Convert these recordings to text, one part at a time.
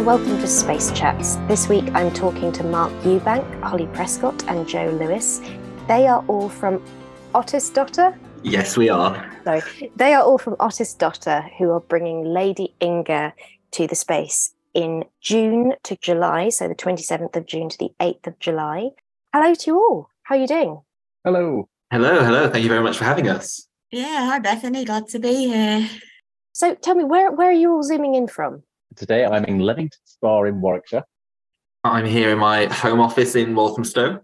and welcome to Space Chats. This week I'm talking to Mark Ewbank, Holly Prescott, and Joe Lewis. They are all from Ottisdotter. Yes, we are. Sorry, they are all from Ottisdotter, who are bringing Lady Inger to the space in June to July, so the 27th of June to the 8th of July. Hello to you all. How are you doing? Hello. Hello, hello. Thank you very much for having us. Yeah, hi Bethany, glad to be here. So tell me, where, where are you all zooming in from? Today I'm in Leamington Spa in Warwickshire. I'm here in my home office in Walthamstow.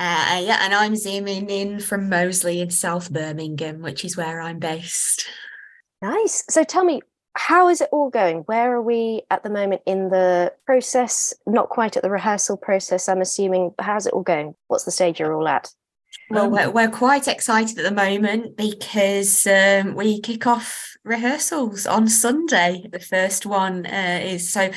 Uh, yeah, and I'm zooming in from Moseley in South Birmingham, which is where I'm based. Nice. So tell me, how is it all going? Where are we at the moment in the process? Not quite at the rehearsal process, I'm assuming. How's it all going? What's the stage you're all at? Well, we're, we're quite excited at the moment because um, we kick off rehearsals on Sunday. The first one uh, is so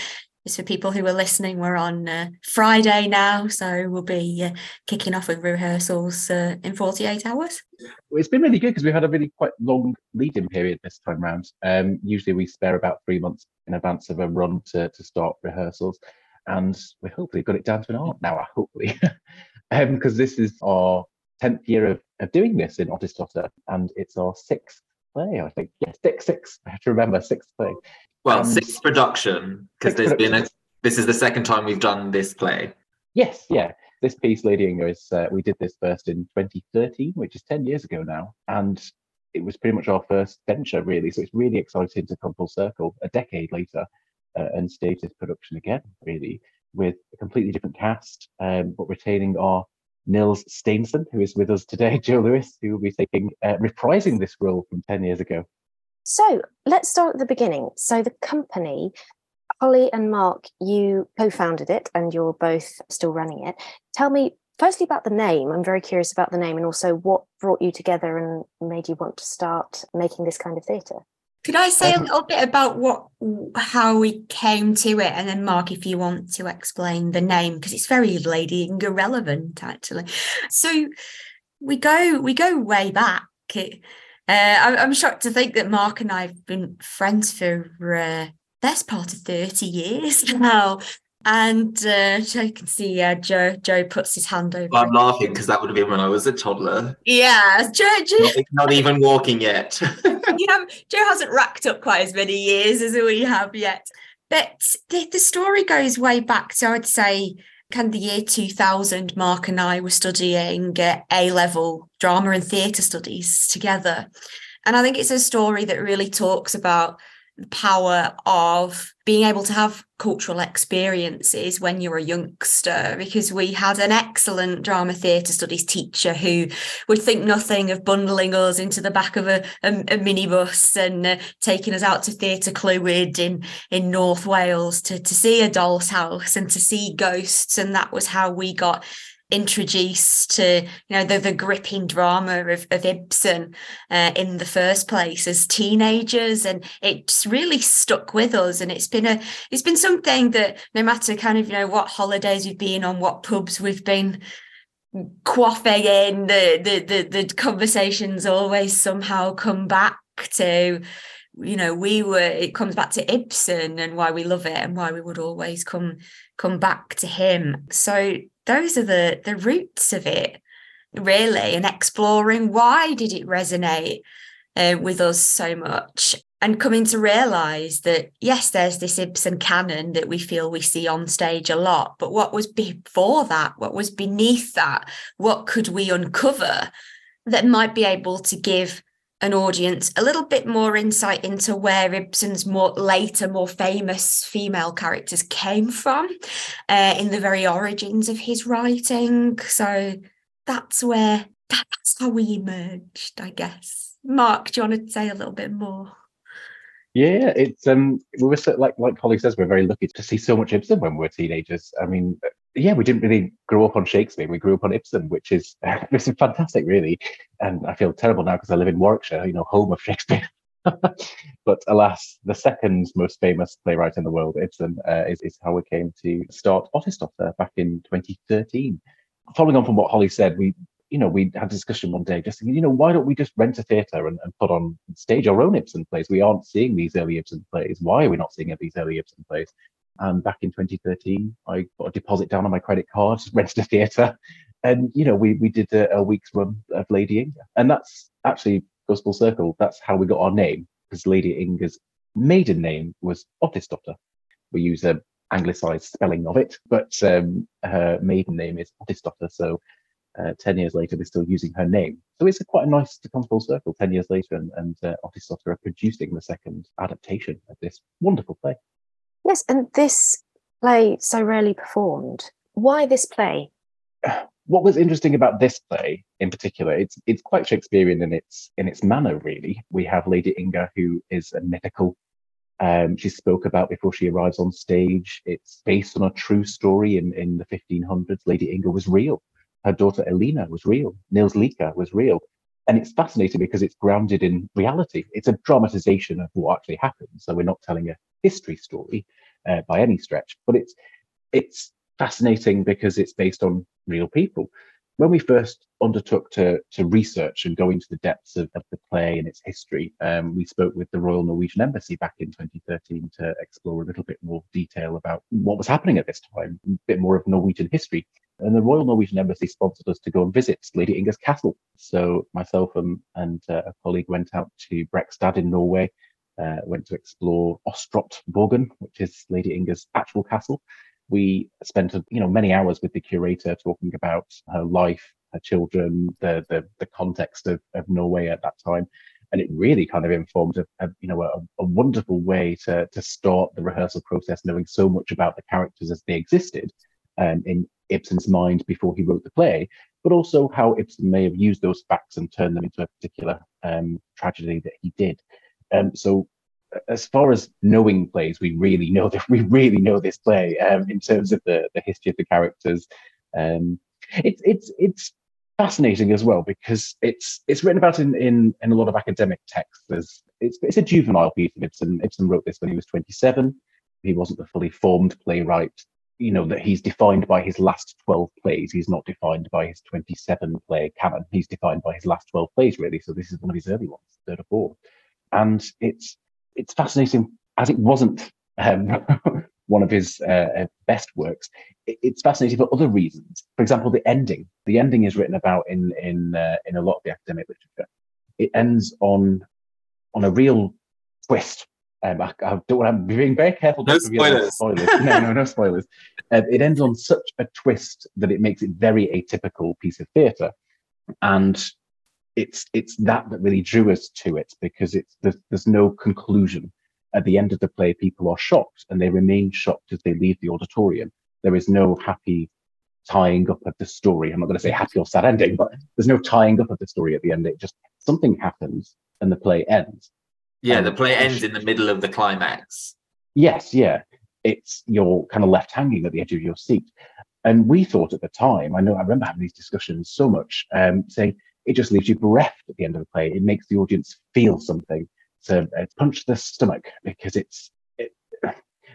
it's for people who are listening. We're on uh, Friday now, so we'll be uh, kicking off with rehearsals uh, in 48 hours. It's been really good because we've had a really quite long lead-in period this time round. Um, usually we spare about three months in advance of a run to, to start rehearsals, and we hopefully got it down to an art now. Hopefully, because um, this is our 10th year of, of doing this in Ottisdotter, and it's our sixth play, I think. Yes, six, six. I have to remember, sixth play. Well, um, sixth production, because there's production. been a, this is the second time we've done this play. Yes, yeah. This piece, Lady Inger, is, uh, we did this first in 2013, which is 10 years ago now. And it was pretty much our first venture, really. So it's really exciting to come full circle a decade later uh, and stage this production again, really, with a completely different cast, um, but retaining our Nils Stensson, who is with us today, Joe Lewis, who will be taking uh, reprising this role from 10 years ago. So let's start at the beginning. So the company, Holly and Mark, you co-founded it and you're both still running it. Tell me firstly about the name. I'm very curious about the name and also what brought you together and made you want to start making this kind of theatre. Could I say a um, little bit about what how we came to it, and then Mark, if you want to explain the name, because it's very Lady Inger relevant, actually. So we go we go way back. It, uh, I, am shocked to think that Mark and I've been friends for uh, best part of 30 years now. And uh, you can see uh, Joe. Joe puts his hand over. I'm laughing because that would have been when I was a toddler. Yeah, Joe. Joe not, not, even walking yet. Yeah, Joe hasn't racked up quite as many years as we have yet. But the, the story goes way back. So I'd say, kind of the year 2000. Mark and I were studying uh, A level drama and theatre studies together, and I think it's a story that really talks about the power of being able to have cultural experiences when you're a youngster because we had an excellent drama theatre studies teacher who would think nothing of bundling us into the back of a, a, a minibus and uh, taking us out to Theatre Clwyd in in North Wales to, to see a doll's house and to see ghosts and that was how we got introduced to you know the, the gripping drama of, of Ibsen uh, in the first place as teenagers. And it's really stuck with us. And it's been a it's been something that no matter kind of you know what holidays we've been on what pubs we've been quaffing in the the the, the conversations always somehow come back to you know we were it comes back to ibsen and why we love it and why we would always come come back to him. So those are the the roots of it really and exploring why did it resonate uh, with us so much and coming to realize that yes there's this ibsen canon that we feel we see on stage a lot but what was before that what was beneath that what could we uncover that might be able to give an audience a little bit more insight into where Ibsen's more later, more famous female characters came from uh, in the very origins of his writing. So that's where that's how we emerged, I guess. Mark, do you want to say a little bit more? Yeah, it's um we were so, like like Holly says, we're very lucky to see so much Ibsen when we were teenagers. I mean, yeah, we didn't really grow up on Shakespeare. We grew up on Ibsen, which is which is fantastic, really. And I feel terrible now because I live in Warwickshire, you know, home of Shakespeare. but alas, the second most famous playwright in the world, Ibsen, uh, is, is how we came to start Ottisdotter back in 2013. Following on from what Holly said, we you know, we had a discussion one day, just thinking, you know, why don't we just rent a theatre and, and put on stage our own Ibsen plays? We aren't seeing these early Ibsen plays. Why are we not seeing these early Ibsen plays? And back in 2013, I got a deposit down on my credit card, rented a theatre, and you know we we did a, a week's run of Lady Inger, and that's actually goes full circle. That's how we got our name because Lady Inger's maiden name was Ottisdottir. We use a anglicized spelling of it, but um, her maiden name is Ottisdottir. So uh, 10 years later, we're still using her name. So it's a quite a nice to come full circle 10 years later, and, and uh, are producing the second adaptation of this wonderful play. Yes, and this play so rarely performed. Why this play? What was interesting about this play in particular, it's it's quite Shakespearean in its in its manner, really. We have Lady Inger, who is a mythical um, she spoke about before she arrives on stage. It's based on a true story in, in the 1500s. Lady Inger was real. Her daughter Elena was real. Nils Lykke was real. And it's fascinating because it's grounded in reality. It's a dramatization of what actually happened. So we're not telling a history story uh, by any stretch, but it's it's fascinating because it's based on real people when we first undertook to, to research and go into the depths of, of the play and its history, um, we spoke with the Royal Norwegian Embassy back in 2013 to explore a little bit more detail about what was happening at this time, a bit more of Norwegian history. And the Royal Norwegian Embassy sponsored us to go and visit Lady Inger's castle. So myself and, and uh, a colleague went out to Brekstad in Norway, uh, went to explore Ostrot Borgen, which is Lady Inger's actual castle we spent you know many hours with the curator talking about her life, her children, the the, the context of, of Norway at that time, and it really kind of informed a, a you know a, a, wonderful way to to start the rehearsal process, knowing so much about the characters as they existed um, in Ibsen's mind before he wrote the play, but also how Ibsen may have used those facts and turned them into a particular um, tragedy that he did. Um, so as far as knowing plays, we really know that we really know this play um, in terms of the the history of the characters. Um, it's it's it's fascinating as well because it's it's written about in in, in a lot of academic texts. There's, it's it's a juvenile piece of Ibsen. Ibsen wrote this when he was 27. He wasn't a fully formed playwright. You know that he's defined by his last 12 plays. He's not defined by his 27 play canon. He's defined by his last 12 plays really. So this is one of his early ones, third or fourth. And it's it's fascinating as it wasn't um, one of his uh, uh, best works. It's fascinating for other reasons. For example, the ending. The ending is written about in in uh, in a lot of the academic literature. It ends on on a real twist. Um, I, I don't want to be being very careful. No spoilers. spoilers. no, no, no spoilers. Um, it ends on such a twist that it makes it very atypical piece of theatre, and it's it's that that really drew us to it because it's there's, there's no conclusion. At the end of the play people are shocked and they remain shocked as they leave the auditorium. There is no happy tying up of the story. I'm not going to say happy or sad ending but there's no tying up of the story at the end. It just something happens and the play ends. Yeah the play ends in the middle of the climax. Yes yeah. It's you're kind of left hanging at the edge of your seat. And we thought at the time i know i remember having these discussions so much um, saying it just leaves you bereft at the end of the play. It makes the audience feel something So uh, punch the stomach because it's it,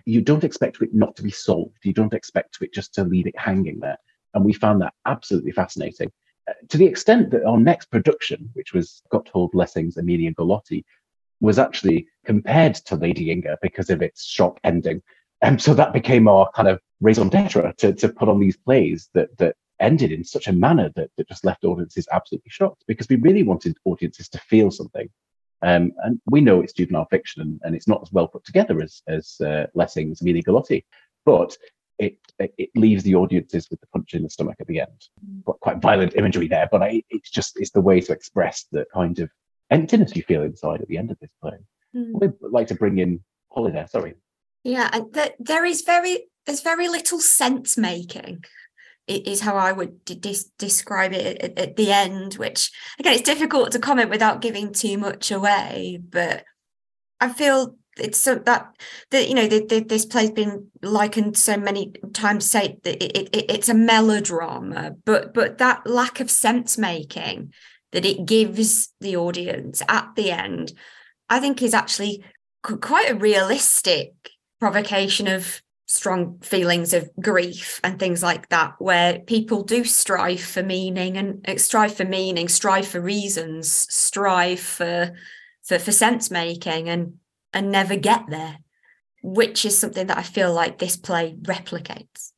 you don't expect it not to be solved. You don't expect it just to leave it hanging there. And we found that absolutely fascinating. Uh, to the extent that our next production, which was Gotthold Lessing's Emilia Galotti, was actually compared to Lady Inger because of its shock ending. And so that became our kind of raison d'etre to, to put on these plays that that ended in such a manner that, that just left audiences absolutely shocked because we really wanted audiences to feel something. Um, and we know it's juvenile fiction and, and, it's not as well put together as, as uh, Lessing's Emilia Galotti, but it, it leaves the audiences with the punch in the stomach at the end. But quite violent imagery there, but I, it's just it's the way to express the kind of emptiness you feel inside at the end of this play. Mm. I'd like to bring in Holly there. Sorry. Yeah, and th- there is very there's very little sense making is how I would de- describe it at, at, the end, which again, it's difficult to comment without giving too much away. But I feel it's so that that you know the, the, this play's been likened so many times. Say that it, it, it's a melodrama, but but that lack of sense making that it gives the audience at the end, I think, is actually quite a realistic provocation of strong feelings of grief and things like that where people do strive for meaning and uh, strive for meaning strive for reasons strive for for, for sense making and and never get there which is something that I feel like this play replicates.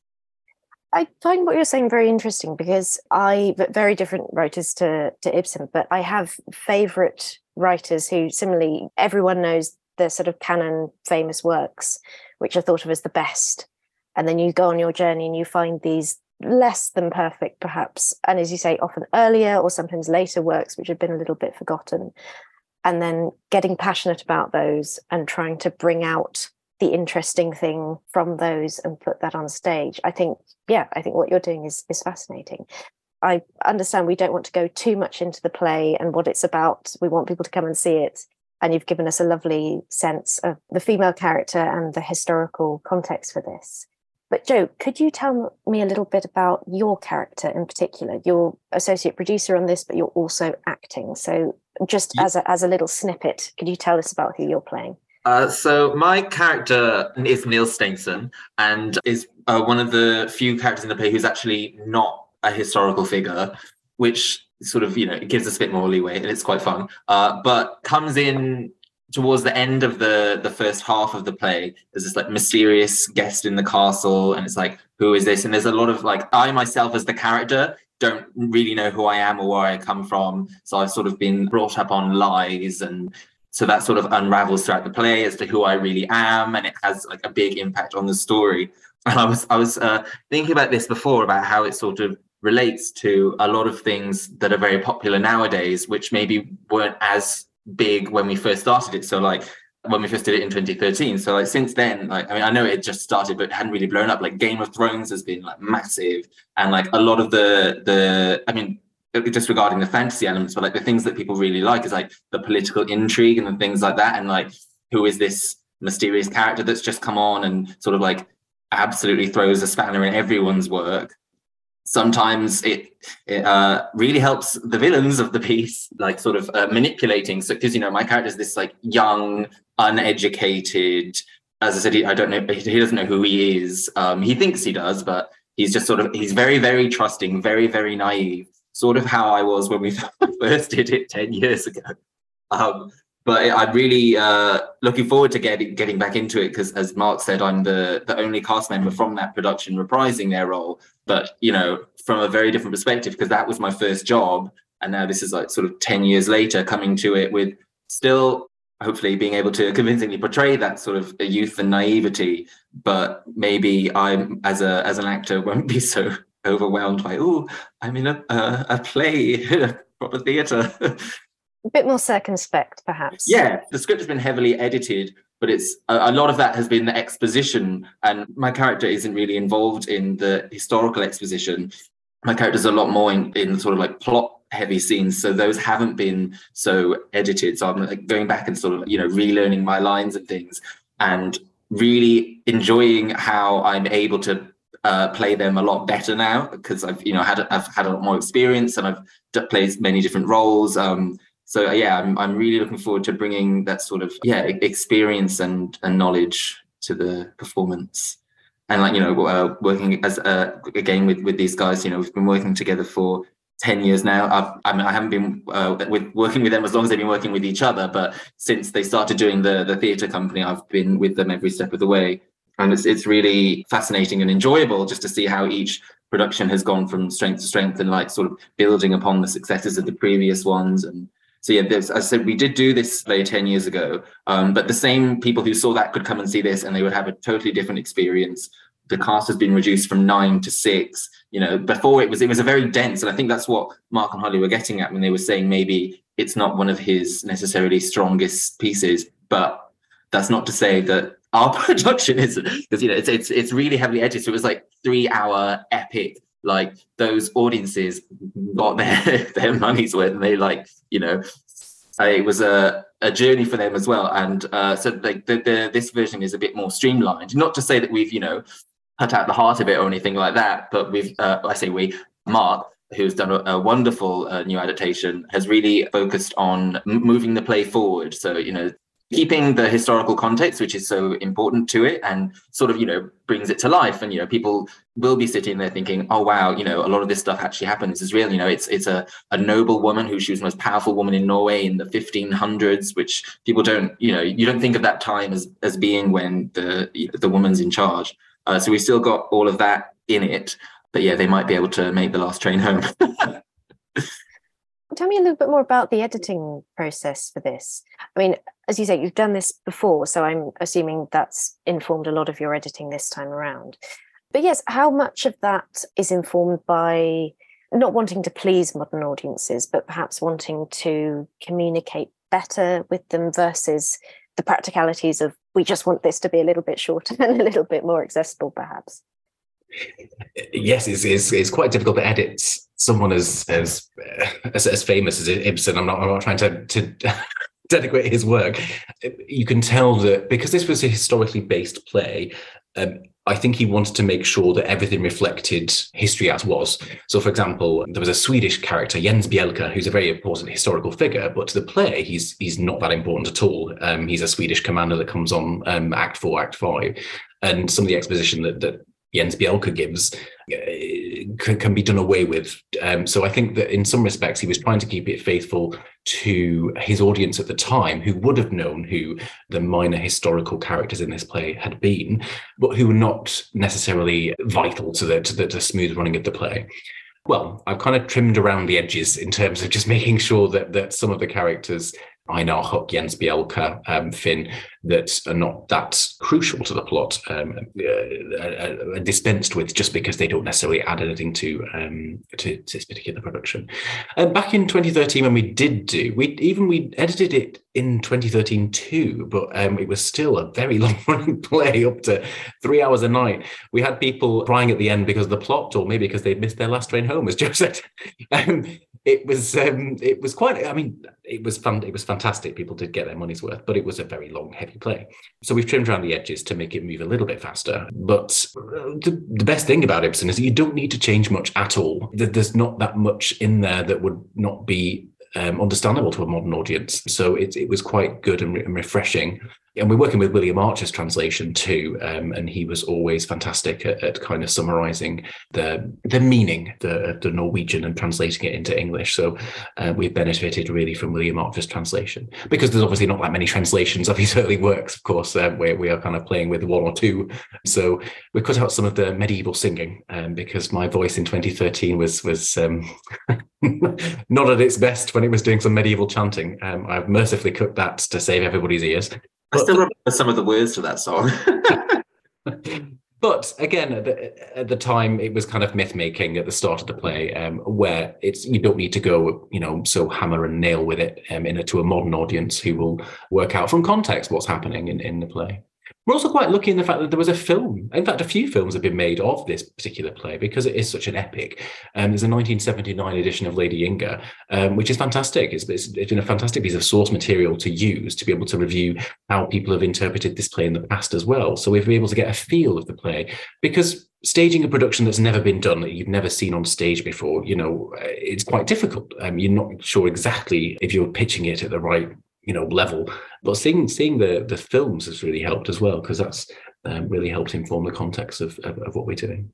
I find what you're saying very interesting because I, very different writers to, to Ibsen, but I have favorite writers who similarly, everyone knows the sort of canon famous works, which are thought of as the best. And then you go on your journey and you find these less than perfect, perhaps, and as you say, often earlier or sometimes later works which have been a little bit forgotten. And then getting passionate about those and trying to bring out the interesting thing from those and put that on stage. I think, yeah, I think what you're doing is is fascinating. I understand we don't want to go too much into the play and what it's about. We want people to come and see it. And you've given us a lovely sense of the female character and the historical context for this. But Joe, could you tell me a little bit about your character in particular? You're associate producer on this, but you're also acting. So just yeah. as a as a little snippet, could you tell us about who you're playing? Uh, so my character is Neil Stensson and is uh, one of the few characters in the play who's actually not a historical figure, which sort of you know it gives us a bit more leeway and it's quite fun. Uh, but comes in towards the end of the the first half of the play there's this like mysterious guest in the castle and it's like who is this? And there's a lot of like i myself as the character don't really know who i am or where i come from. So i've sort of been brought up on lies and so that sort of unravels throughout the play as to who i really am and it has like a big impact on the story. And i was i was uh, thinking about this before about how it sort of relates to a lot of things that are very popular nowadays which maybe weren't as big when we first started it. So like when we first did it in 2013. So like since then, like I mean, I know it just started, but it hadn't really blown up. Like Game of Thrones has been like massive, and like a lot of the the I mean, just regarding the fantasy elements, but like the things that people really like is like the political intrigue and the things like that, and like who is this mysterious character that's just come on and sort of like absolutely throws a spanner in everyone's work sometimes it, it uh, really helps the villains of the piece like sort of uh, manipulating. So because you know my character is this like young uneducated as i said he, i don't know he doesn't know who he is. Um, he thinks he does but he's just sort of he's very very trusting very very naive. Sort of how i was when we first did it 10 years ago. Um, but I'm really uh, looking forward to getting getting back into it because, as Mark said, I'm the the only cast member from that production reprising their role. But you know, from a very different perspective because that was my first job, and now this is like sort of ten years later coming to it with still hopefully being able to convincingly portray that sort of youth and naivety. But maybe I'm as a as an actor won't be so overwhelmed by oh I'm in a a, a play, proper theatre. a bit more circumspect, perhaps. Yeah, the script has been heavily edited, but it's a, a, lot of that has been the exposition, and my character isn't really involved in the historical exposition. My character's a lot more in, in sort of like plot heavy scenes, so those haven't been so edited. So I'm like going back and sort of you know relearning my lines and things, and really enjoying how I'm able to uh, play them a lot better now because I've you know had I've had a lot more experience and I've played many different roles. Um, so yeah, I'm I'm really looking forward to bringing that sort of yeah experience and and knowledge to the performance. And like you know, uh, working as uh, again with with these guys, you know, we've been working together for 10 years now. I've, I mean, I haven't been uh, with working with them as long as they've been working with each other, but since they started doing the the theatre company, I've been with them every step of the way, and it's it's really fascinating and enjoyable just to see how each production has gone from strength to strength and like sort of building upon the successes of the previous ones and so yeah, as I said, we did do this play 10 years ago, um, but the same people who saw that could come and see this and they would have a totally different experience. The cast has been reduced from nine to six. You know, before it was it was a very dense, and I think that's what Mark and Holly were getting at when they were saying maybe it's not one of his necessarily strongest pieces, but that's not to say that our production is because you know it's it's it's really heavily edited. So it was like three hour epic like those audiences got their their money's worth and they like you know it was a, a journey for them as well. And uh, so like the, the, this version is a bit more streamlined. Not to say that we've you know cut out the heart of it or anything like that but we've uh, i say we mark who's done a, a wonderful uh, new adaptation has really focused on m- moving the play forward. So you know keeping the historical context, which is so important to it, and sort of, you know, brings it to life. And, you know, people will be sitting there thinking, oh, wow, you know, a lot of this stuff actually happened. This is real. You know, it's it's a, a noble woman who she was the most powerful woman in Norway in the 1500s, which people don't, you know, you don't think of that time as, as being when the, the woman's in charge. Uh, so we still got all of that in it. But yeah, they might be able to make the last train home. Tell me a little bit more about the editing process for this. I mean, as you say, you've done this before, so I'm assuming that's informed a lot of your editing this time around. But yes, how much of that is informed by not wanting to please modern audiences, but perhaps wanting to communicate better with them versus the practicalities of we just want this to be a little bit shorter and a little bit more accessible, perhaps? Yes, it's, it's, it's quite difficult to edit someone as as as, as famous as Ibsen. I'm not I'm not trying to to denigrate his work. You can tell that because this was a historically based play. Um, I think he wanted to make sure that everything reflected history as was. So, for example, there was a Swedish character, Jens Bielke, who's a very important historical figure, but to the play, he's he's not that important at all. Um, he's a Swedish commander that comes on um, Act Four, Act Five, and some of the exposition that that Jens Bielke gives uh, can, can, be done away with. Um, so I think that in some respects, he was trying to keep it faithful to his audience at the time, who would have known who the minor historical characters in this play had been, but who were not necessarily vital to the, to the, to the smooth running of the play. Well, I've kind of trimmed around the edges in terms of just making sure that that some of the characters Einar Huk, Jens Bielke, um, Finn, that are not that crucial to the plot, um, uh, uh, dispensed with just because they don't necessarily add anything to um, to, to, this particular production. Uh, back in 2013, when we did do, we even we edited it in 2013 too, but um, it was still a very long running play, up to three hours a night. We had people crying at the end because of the plot, or maybe because they'd missed their last train home, as Joe said. It was um, it was quite. I mean, it was fun. It was fantastic. People did get their money's worth, but it was a very long, heavy play. So we've trimmed around the edges to make it move a little bit faster. But uh, the, the best thing about Ibsen is that you don't need to change much at all. There's not that much in there that would not be um, understandable to a modern audience. So it, it was quite good and, re- and refreshing and we're working with William Archer's translation too, um, and he was always fantastic at, at, kind of summarizing the the meaning the the Norwegian and translating it into English. So uh, we've benefited really from William Archer's translation because there's obviously not that many translations of his early works. Of course, um, where we are kind of playing with one or two. So we cut out some of the medieval singing um, because my voice in 2013 was was um, not at its best when it was doing some medieval chanting. Um, I've mercifully cut that to save everybody's ears. I still remember some of the words to that song. but again, at the, at the, time, it was kind of myth making at the start of the play, um, where it's you don't need to go, you know, so hammer and nail with it um, in a, to a modern audience who will work out from context what's happening in, in the play. We're also quite lucky in the fact that there was a film. In fact, a few films have been made of this particular play because it is such an epic. Um, there's a 1979 edition of Lady Inger, um, which is fantastic. It's, it's, it's been a fantastic piece of source material to use to be able to review how people have interpreted this play in the past as well. So we've been able to get a feel of the play because staging a production that's never been done that you've never seen on stage before you know it's quite difficult um, you're not sure exactly if you're pitching it at the right you know level. But seeing seeing the the films has really helped as well because that's um, really helped inform the context of, of, of what we're doing.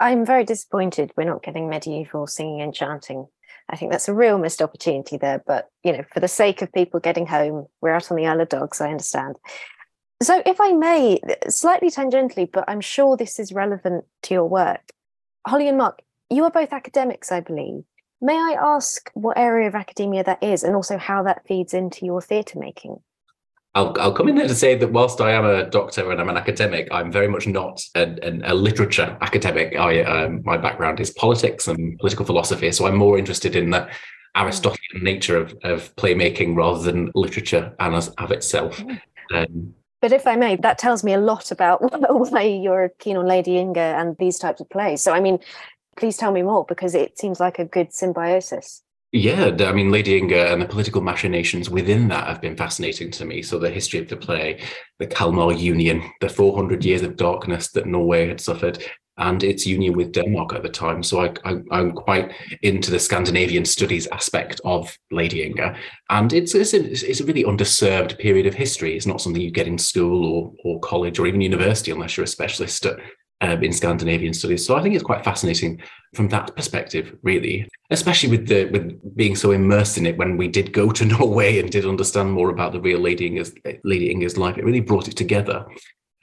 I'm very disappointed we're not getting medieval singing and chanting. I think that's a real missed opportunity there but you know for the sake of people getting home we're out on the isle of dogs i understand. So if i may slightly tangentially but i'm sure this is relevant to your work. Holly and mark you are both academics i believe May I ask what area of academia that is and also how that feeds into your theatre making? I'll, I'll come in there to say that whilst I am a doctor and I'm an academic, I'm very much not a, literature academic. I, um, my background is politics and political philosophy, so I'm more interested in the Aristotelian nature of, of playmaking rather than literature and as of itself. Um, but if I may, that tells me a lot about why you're keen on Lady Inger and these types of plays. So, I mean, Please tell me more because it seems like a good symbiosis. Yeah, I mean, Lady Inger and the political machinations within that have been fascinating to me. So, the history of the play, the Kalmar Union, the 400 years of darkness that Norway had suffered, and its union with Denmark at the time. So I, am quite into the Scandinavian studies aspect of Lady Inger, and it's it's a, it's a, really underserved period of history. It's not something you get in school or or college or even university unless you're a specialist at, um, in Scandinavian studies. So I think it's quite fascinating from that perspective, really, especially with the with being so immersed in it. When we did go to Norway and did understand more about the real Lady Inger's Lady Inger's life, it really brought it together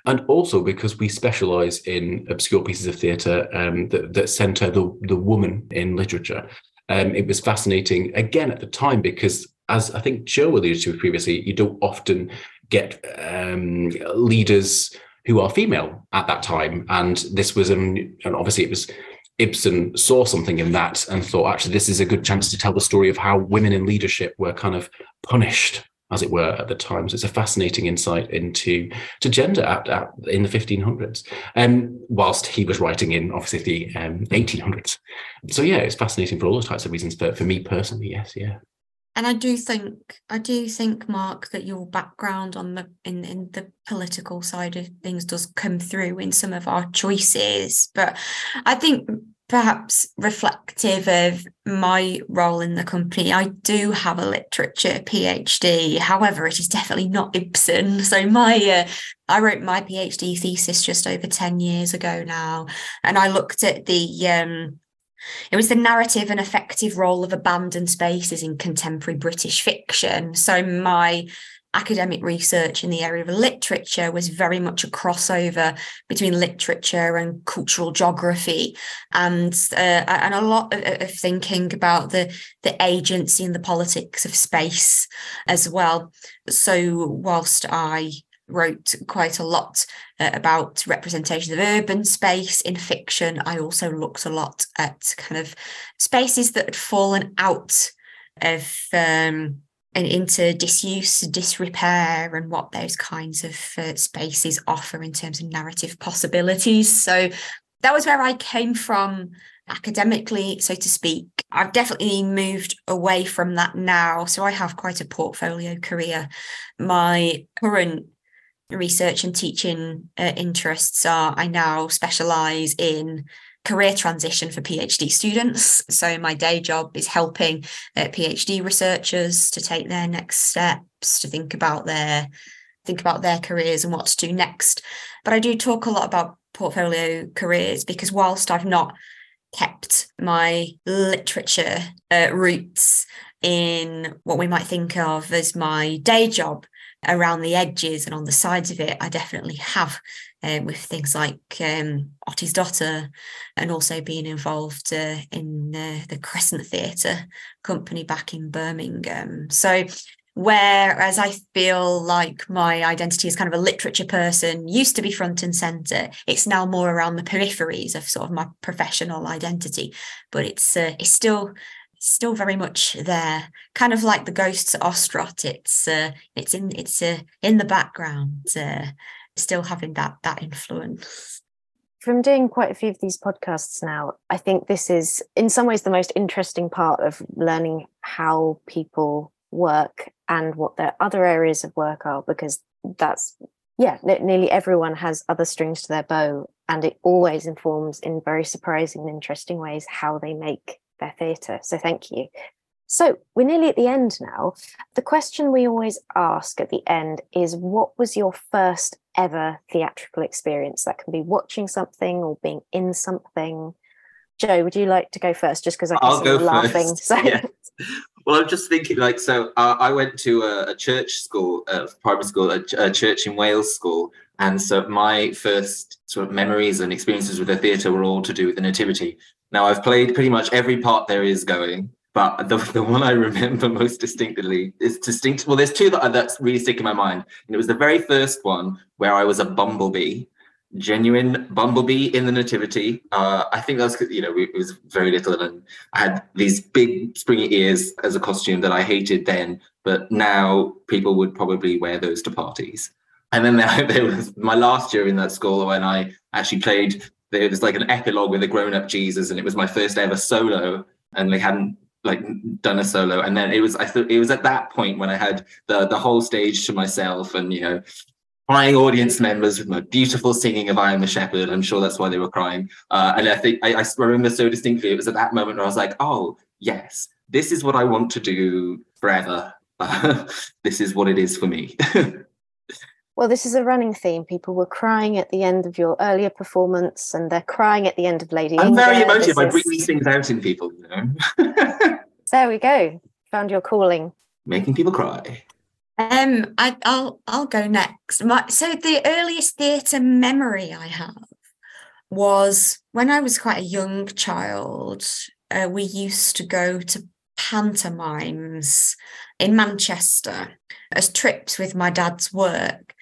and also because we specialize in obscure pieces of theatre um, that, that center the, the woman in literature. Um, it was fascinating again at the time because, as I think Joe alluded to previously, you don't often get um, leaders who are female at that time, and this was an and obviously it was Ibsen saw something in that and thought actually this is a good chance to tell the story of how women in leadership were kind of punished as it were, at the time. So it's a fascinating insight into to gender at, at in the 1500s, um, whilst he was writing in obviously the um, 1800s. So yeah, it's fascinating for all those types of reasons. But for me personally, yes, yeah. And I do think I do think, Mark, that your background on the in, in the political side of things does come through in some of our choices. But I think perhaps reflective of my role in the company, I do have a literature PhD. However, it is definitely not Ibsen. So my uh, I wrote my PhD thesis just over 10 years ago now, and I looked at the um, it was the narrative and effective role of abandoned spaces in contemporary British fiction. So my academic research in the area of literature was very much a crossover between literature and cultural geography and uh, and a lot of, of, thinking about the the agency and the politics of space as well so whilst i wrote quite a lot uh, about representation of urban space in fiction i also looked a lot at kind of spaces that had fallen out of um, and into disuse, disrepair, and what those kinds of uh, spaces offer in terms of narrative possibilities. So that was where I came from academically, so to speak. I've definitely moved away from that now. So I have quite a portfolio career. My current research and teaching uh, interests are I now specialize in career transition for PhD students. So my day job is helping uh, PhD researchers to take their next steps, to think about their think about their careers and what to do next. But I do talk a lot about portfolio careers because whilst I've not kept my literature uh, roots in what we might think of as my day job around the edges and on the sides of it, I definitely have uh, with things like um, Daughter, and also being involved uh, in uh, the Crescent Theatre company back in Birmingham. So, whereas I feel like my identity as kind of a literature person used to be front and center, it's now more around the peripheries of sort of my professional identity, but it's uh, it's still still very much there kind of like the ghosts at Ostrot it's uh, it's in it's uh, in the background uh, still having that that influence. From doing quite a few of these podcasts now i think this is in some ways the most interesting part of learning how people work and what their other areas of work are because that's yeah nearly everyone has other strings to their bow and it always informs in very surprising and interesting ways how they make their theatre so thank you so we're nearly at the end now. The question we always ask at the end is what was your first ever theatrical experience? That can be watching something or being in something. Joe, would you like to go first? Just because I can see you laughing. So. Yeah. Well, I'm just thinking, like, so uh, I went to a, a church school, a primary school, a, a, church in Wales school, and so my first sort of memories and experiences with the theatre were all to do with the nativity. Now, I've played pretty much every part there is going, but the, the one I remember most distinctly is distinct. Well, there's two that that's really stick in my mind, and it was the very first one where I was a bumblebee, genuine bumblebee in the nativity. Uh, I think that's you know it was very little, and I had these big springy ears as a costume that I hated then, but now people would probably wear those to parties. And then there, there was my last year in that school when I actually played. There was like an epilogue with a grown-up Jesus, and it was my first ever solo and they hadn't like done a solo and then it was i thought it was at that point when i had the the whole stage to myself and you know crying audience members with my beautiful singing of I Am the Shepherd. I'm sure that's why they were crying. Uh, and I think I, I remember so distinctly, it was at that moment where I was like, oh, yes, this is what I want to do forever. this is what it is for me. Well, this is a running theme. People were crying at the end of your earlier performance, and they're crying at the end of Lady. I'm Inga. very emotive. This I is- bring these things out in people, you know, There we go. Found your calling. making people cry. Um, I, I'll I'll go next. My, so the earliest theatre memory I have was when I was quite a young child. Uh, we used to go to pantomimes in Manchester as trips with my dad's work.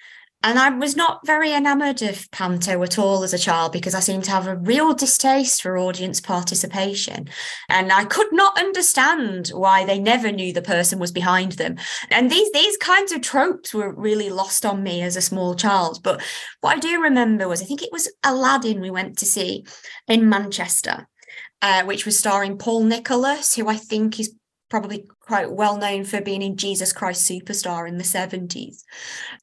And I was not very enamoured of panto at all as a child because I seemed to have a real distaste for audience participation. And I could not understand why they never knew the person was behind them and these these kinds of tropes were really lost on me as a small child but what i do remember was i think it was aladdin we went to see in manchester uh, which was starring paul nicholas who i think is probably quite well known for being in jesus christ superstar in the 70s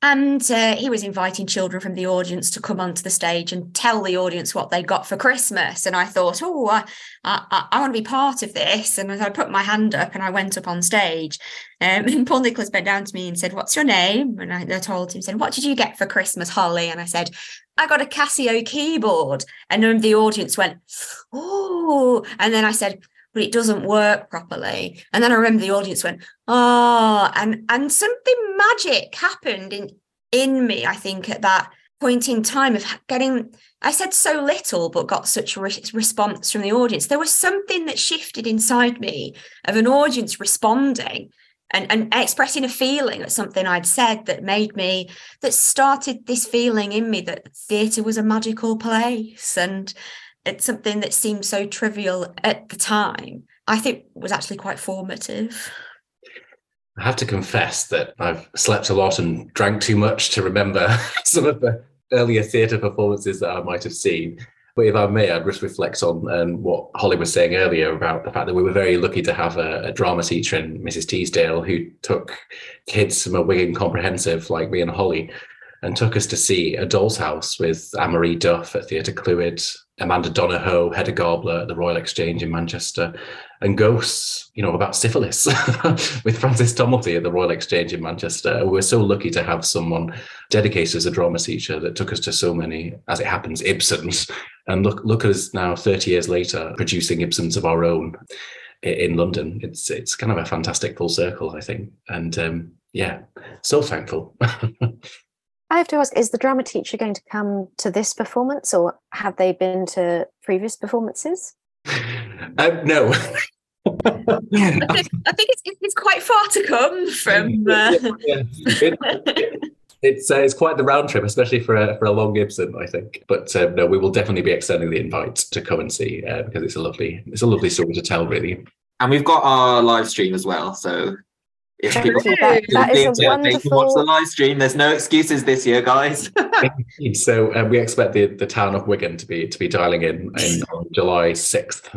and uh, he was inviting children from the audience to come onto the stage and tell the audience what they got for christmas and i thought oh I, I, I want to be part of this and i put my hand up and i went up on stage um, and Paul Nicholas bent down to me and said, What's your name? And I, I told him, said, What did you get for Christmas, Holly? And I said, I got a Casio keyboard. And then the audience went, Oh, and then I said, but it doesn't work properly. And then I remember the audience went, Oh, and and something magic happened in in me, I think, at that point in time of getting I said so little, but got such a re- response from the audience. There was something that shifted inside me of an audience responding and, and expressing a feeling at something I'd said that made me, that started this feeling in me that theatre was a magical place. And it's something that seemed so trivial at the time, I think was actually quite formative. I have to confess that I've slept a lot and drank too much to remember some of the earlier theatre performances that I might have seen. But if I may, I'd just reflect on um, what Holly was saying earlier about the fact that we were very lucky to have a, a drama teacher in Mrs. Teasdale who took kids from a Wigan comprehensive like me and Holly and took us to see A Doll's House with Anne-Marie Duff at Theatre Clwyd, Amanda Donohoe, Hedda Gabler at the Royal Exchange in Manchester, and Ghosts, you know, about syphilis with Frances Tomelty at the Royal Exchange in Manchester. We were so lucky to have someone dedicated as a drama teacher that took us to so many, as it happens, Ibsens. And look, look at us now, 30 years later, producing Ibsens of our own in London. It's it's kind of a fantastic full circle, I think. And um, yeah, so thankful. I have to ask: Is the drama teacher going to come to this performance, or have they been to previous performances? um, no. I think, it's, it's quite far to come from. Uh, Yeah. It- it's uh, it's quite the round trip, especially for a for a long Ibsen, I think. But um, no, we will definitely be extending the invite to come and see uh, because it's a lovely it's a lovely story to tell, really. And we've got our live stream as well. So if people you. That- that is a theatre, they can watch the live stream. There's no excuses this year, guys. so um, we expect the, the town of Wigan to be to be dialing in, in on July sixth.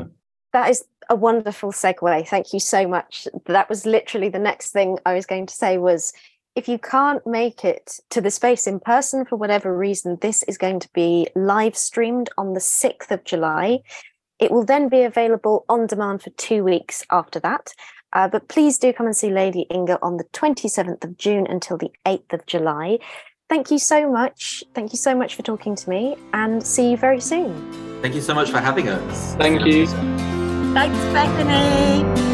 That is a wonderful segue. Thank you so much. That was literally the next thing I was going to say was if you can't make it to the space in person for whatever reason, this is going to be live streamed on the 6th of July. It will then be available on demand for two weeks after that. Uh, but please do come and see Lady Inger on the 27th of June until the 8th of July. Thank you so much. Thank you so much for talking to me and see you very soon. Thank you so much for having us. Thank you. Thanks, Bethany.